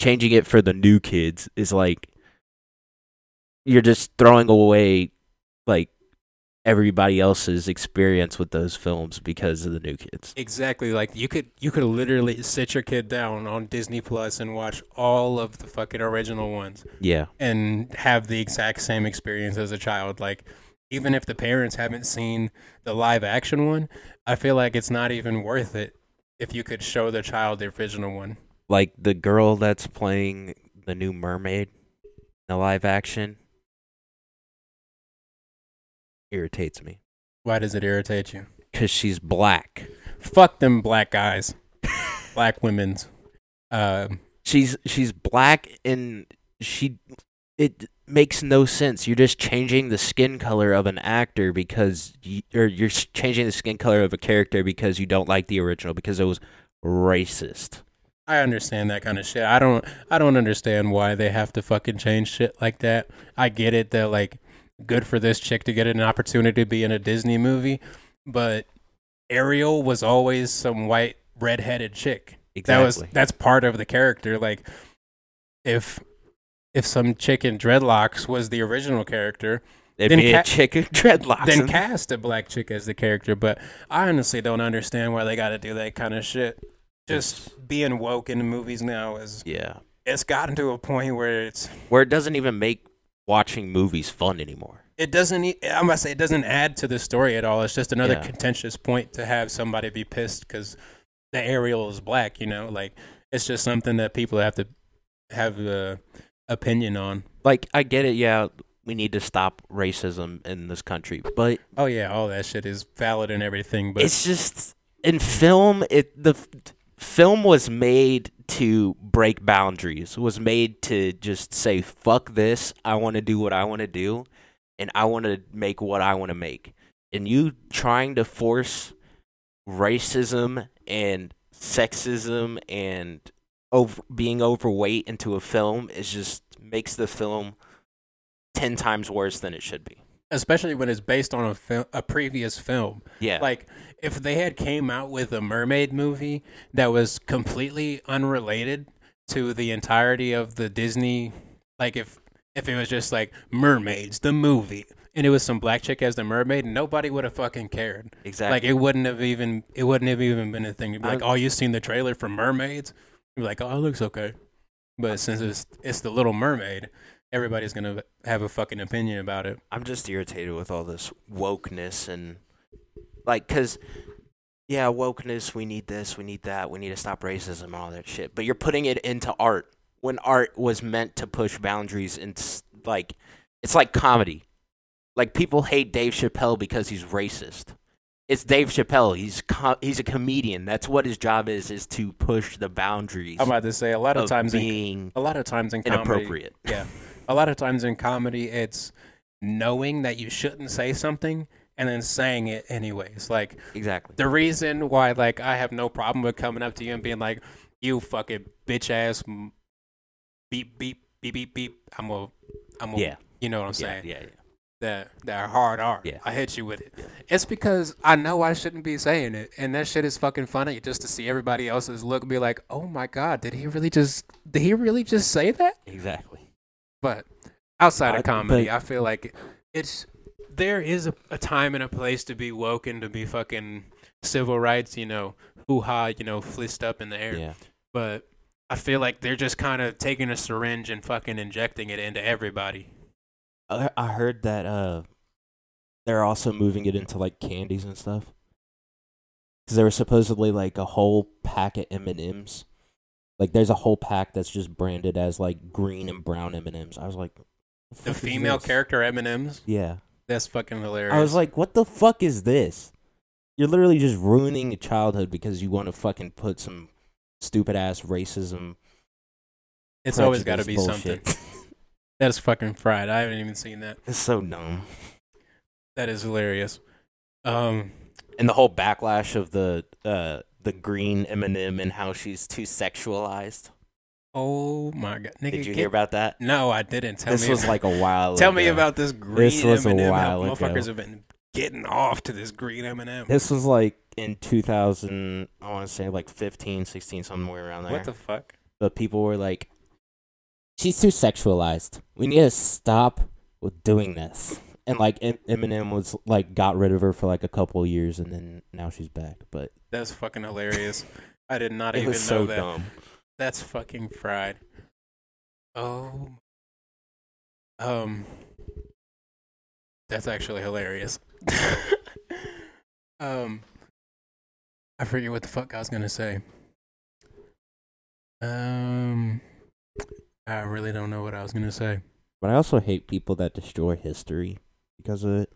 changing it for the new kids is like, you're just throwing away, like, everybody else's experience with those films because of the new kids. Exactly. Like you could you could literally sit your kid down on Disney Plus and watch all of the fucking original ones Yeah. and have the exact same experience as a child. Like even if the parents haven't seen the live action one, I feel like it's not even worth it if you could show the child the original one. like the girl that's playing the new mermaid in the live action irritates me Why does it irritate you? because she's black Fuck them black guys. black women's. Um she's she's black and she it makes no sense you're just changing the skin color of an actor because you, or you're changing the skin color of a character because you don't like the original because it was racist I understand that kind of shit. I don't I don't understand why they have to fucking change shit like that. I get it that like good for this chick to get an opportunity to be in a Disney movie, but Ariel was always some white redheaded chick. That was exactly that's part of the character. Like if if some chicken dreadlocks was the original character, it'd then be ca- a chick dreadlocks then cast a black chick as the character. But I honestly don't understand why they got to do that kind of shit. Just being woke in the movies now is yeah it's gotten to a point where it's where it doesn't even make watching movies fun anymore it doesn't I'm gonna say it doesn't add to the story at all. It's just another Yeah. contentious point to have somebody be pissed because the Ariel is black. You know, like it's just something that people have to have a opinion on. like I get it, yeah, we need to stop racism in this country, but Oh yeah, all that shit is valid and everything, but it's just in film. It the film was made to break boundaries. Was made to just say fuck this. I want to do what I want to do, and I want to make what I want to make. And you trying to force racism and sexism and over being overweight into a film is just makes the film ten times worse than it should be. especially when it's based on a fil- a previous film. Yeah, Like if they had came out with a mermaid movie that was completely unrelated to the entirety of the Disney like if if it was just like mermaids the movie and it was some black chick as the mermaid nobody would have fucking cared. exactly. Like it wouldn't have even it wouldn't have even been a thing. Be like, "Oh, you seen the trailer for Mermaids?" You'd be like, "Oh, it looks okay." But since it's it's the Little Mermaid, everybody's to have a fucking opinion about it. I'm just irritated with all this wokeness and like, cause yeah, wokeness. We need this. We need that. We need to stop racism all that shit. But you're putting it into art when art was meant to push boundaries and like, it's like comedy. Like people hate Dave Chappelle because he's racist. It's Dave Chappelle. He's he's a comedian. That's what his job is: is to push the boundaries I'm about to say a lot of, of times in, being a lot of times in comedy, inappropriate. Yeah. A lot of times in comedy, it's knowing that you shouldn't say something and then saying it anyways. Like Exactly. the reason why, like, I have no problem with coming up to you and being like, "You fucking bitch ass, beep beep beep beep beep." I'm a, I'm a, Yeah. you know what I'm Yeah, saying? yeah, yeah. That that hard R. Yeah. I hit you with it. It's because I know I shouldn't be saying it, and that shit is fucking funny just to see everybody else's look and be like, "Oh my god, did he really just? Did he really just say that?" Exactly. But outside I- of comedy, but- I feel like it's there is a, a time and a place to be woke and to be fucking civil rights, you know, hoo ha, you know, flist up in the air. Yeah. But I feel like they're just kind of taking a syringe and fucking injecting it into everybody. I I heard that uh they're also moving it into like candies and stuff. Cuz there was supposedly like a whole pack of M&Ms. Like there's a whole pack that's just branded as like green and brown M&Ms. I was like The is female character M&Ms, Yeah. that's fucking hilarious. I was like what the fuck is this? You're literally just ruining a childhood because you want to fucking put some stupid ass racism it's always got to be something. bullshit. That's fucking fried. I haven't even seen that. it's so dumb. That is hilarious. Um, and the whole backlash of the uh the green M&M and how she's too sexualized. Oh my god! Nigga, Did you get- hear about that? No, I didn't. Tell me. this me. was about- like a while. Ago. Tell me about this green M&M. This was a M&M. while how ago. motherfuckers have been getting off to this green M&M. This was like in 2000. I want to say like 15, 16, somewhere around there. what the fuck? but people were like, "She's too sexualized. We need to stop with doing this." And like M&M was like got rid of her for like a couple of years, and then now she's back. But That's fucking hilarious. I did not even know that. dumb. That's fucking fried. Oh. Um. That's actually hilarious. um. I forget what the fuck I was gonna say. Um. I really don't know what I was gonna say. But I also hate people that destroy history because of it,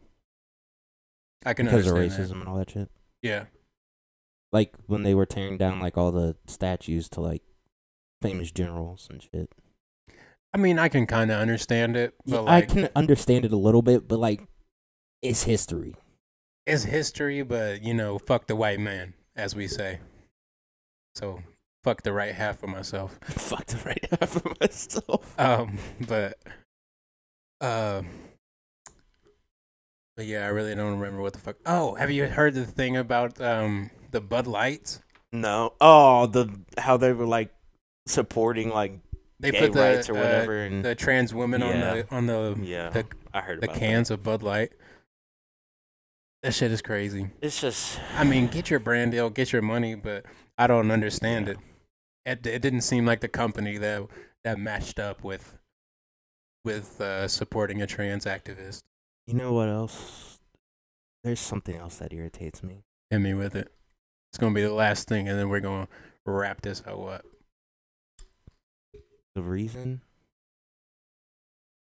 I can because of racism that. and all that shit. Yeah. Like when mm. they were tearing down like all the statues to like famous generals and shit. I mean, I can kind of understand it, Yeah, like, I can understand it a little bit, but like, it's history. it's history. But you know, fuck the white man, as we say. So fuck the right half of myself. Fuck the right half of myself. Um, but, uh, but yeah, I really don't remember what the fuck. Oh, have you heard the thing about um the Bud Lights? No. Oh, the how they were like supporting like They gay put the rights or uh, whatever, and the trans women on the on the yeah, the I heard the cans of Bud Light. That shit is crazy. It's just I mean, get your brand deal, get your money, but I don't understand it. It it didn't seem like the company that that matched up with with uh, supporting a trans activist. you know what else? There's something else that irritates me. Hit me with it. It's gonna be the last thing, and then we're gonna wrap this hoe up. The reason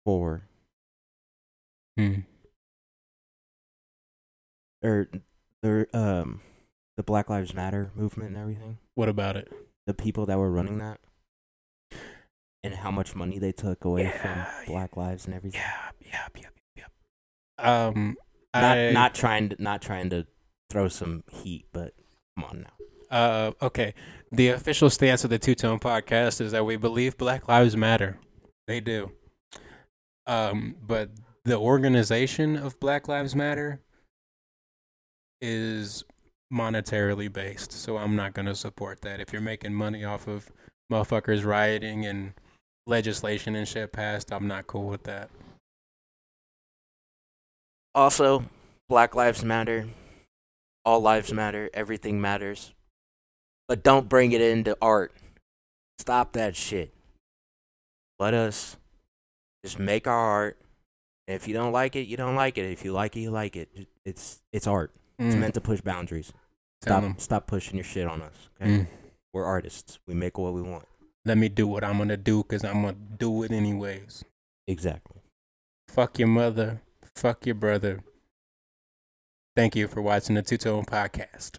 for Hmm. or the um the Black Lives Matter movement and everything, What about it? The people that were running that, and how much money they took away Yeah, from Black Lives and everything. Yeah, yeah, yeah, yeah. Um, Not I, not trying to not trying to throw some heat, but come on now. Uh, okay. The official stance of the Two Tone Podcast is that we believe Black Lives Matter. They do. Um, but the organization of Black Lives Matter is monetarily based, so I'm not going to support that. If you're making money off of motherfuckers rioting and legislation and shit passed, I'm not cool with that. Also, Black Lives Matter. All lives matter. Everything matters. But don't bring it into art. Stop that shit. Let us just make our art. If you don't like it, you don't like it. If you like it, you like it. It's it's art. It's Mm, meant to push boundaries. tell Stop 'em. stop pushing your shit on us. Okay? Mm. We're artists. We make what we want. Let me do what I'm to do because I'm to do it anyways. Exactly. Fuck your mother. Fuck your brother. Thank you for watching the Two Tone Podcast.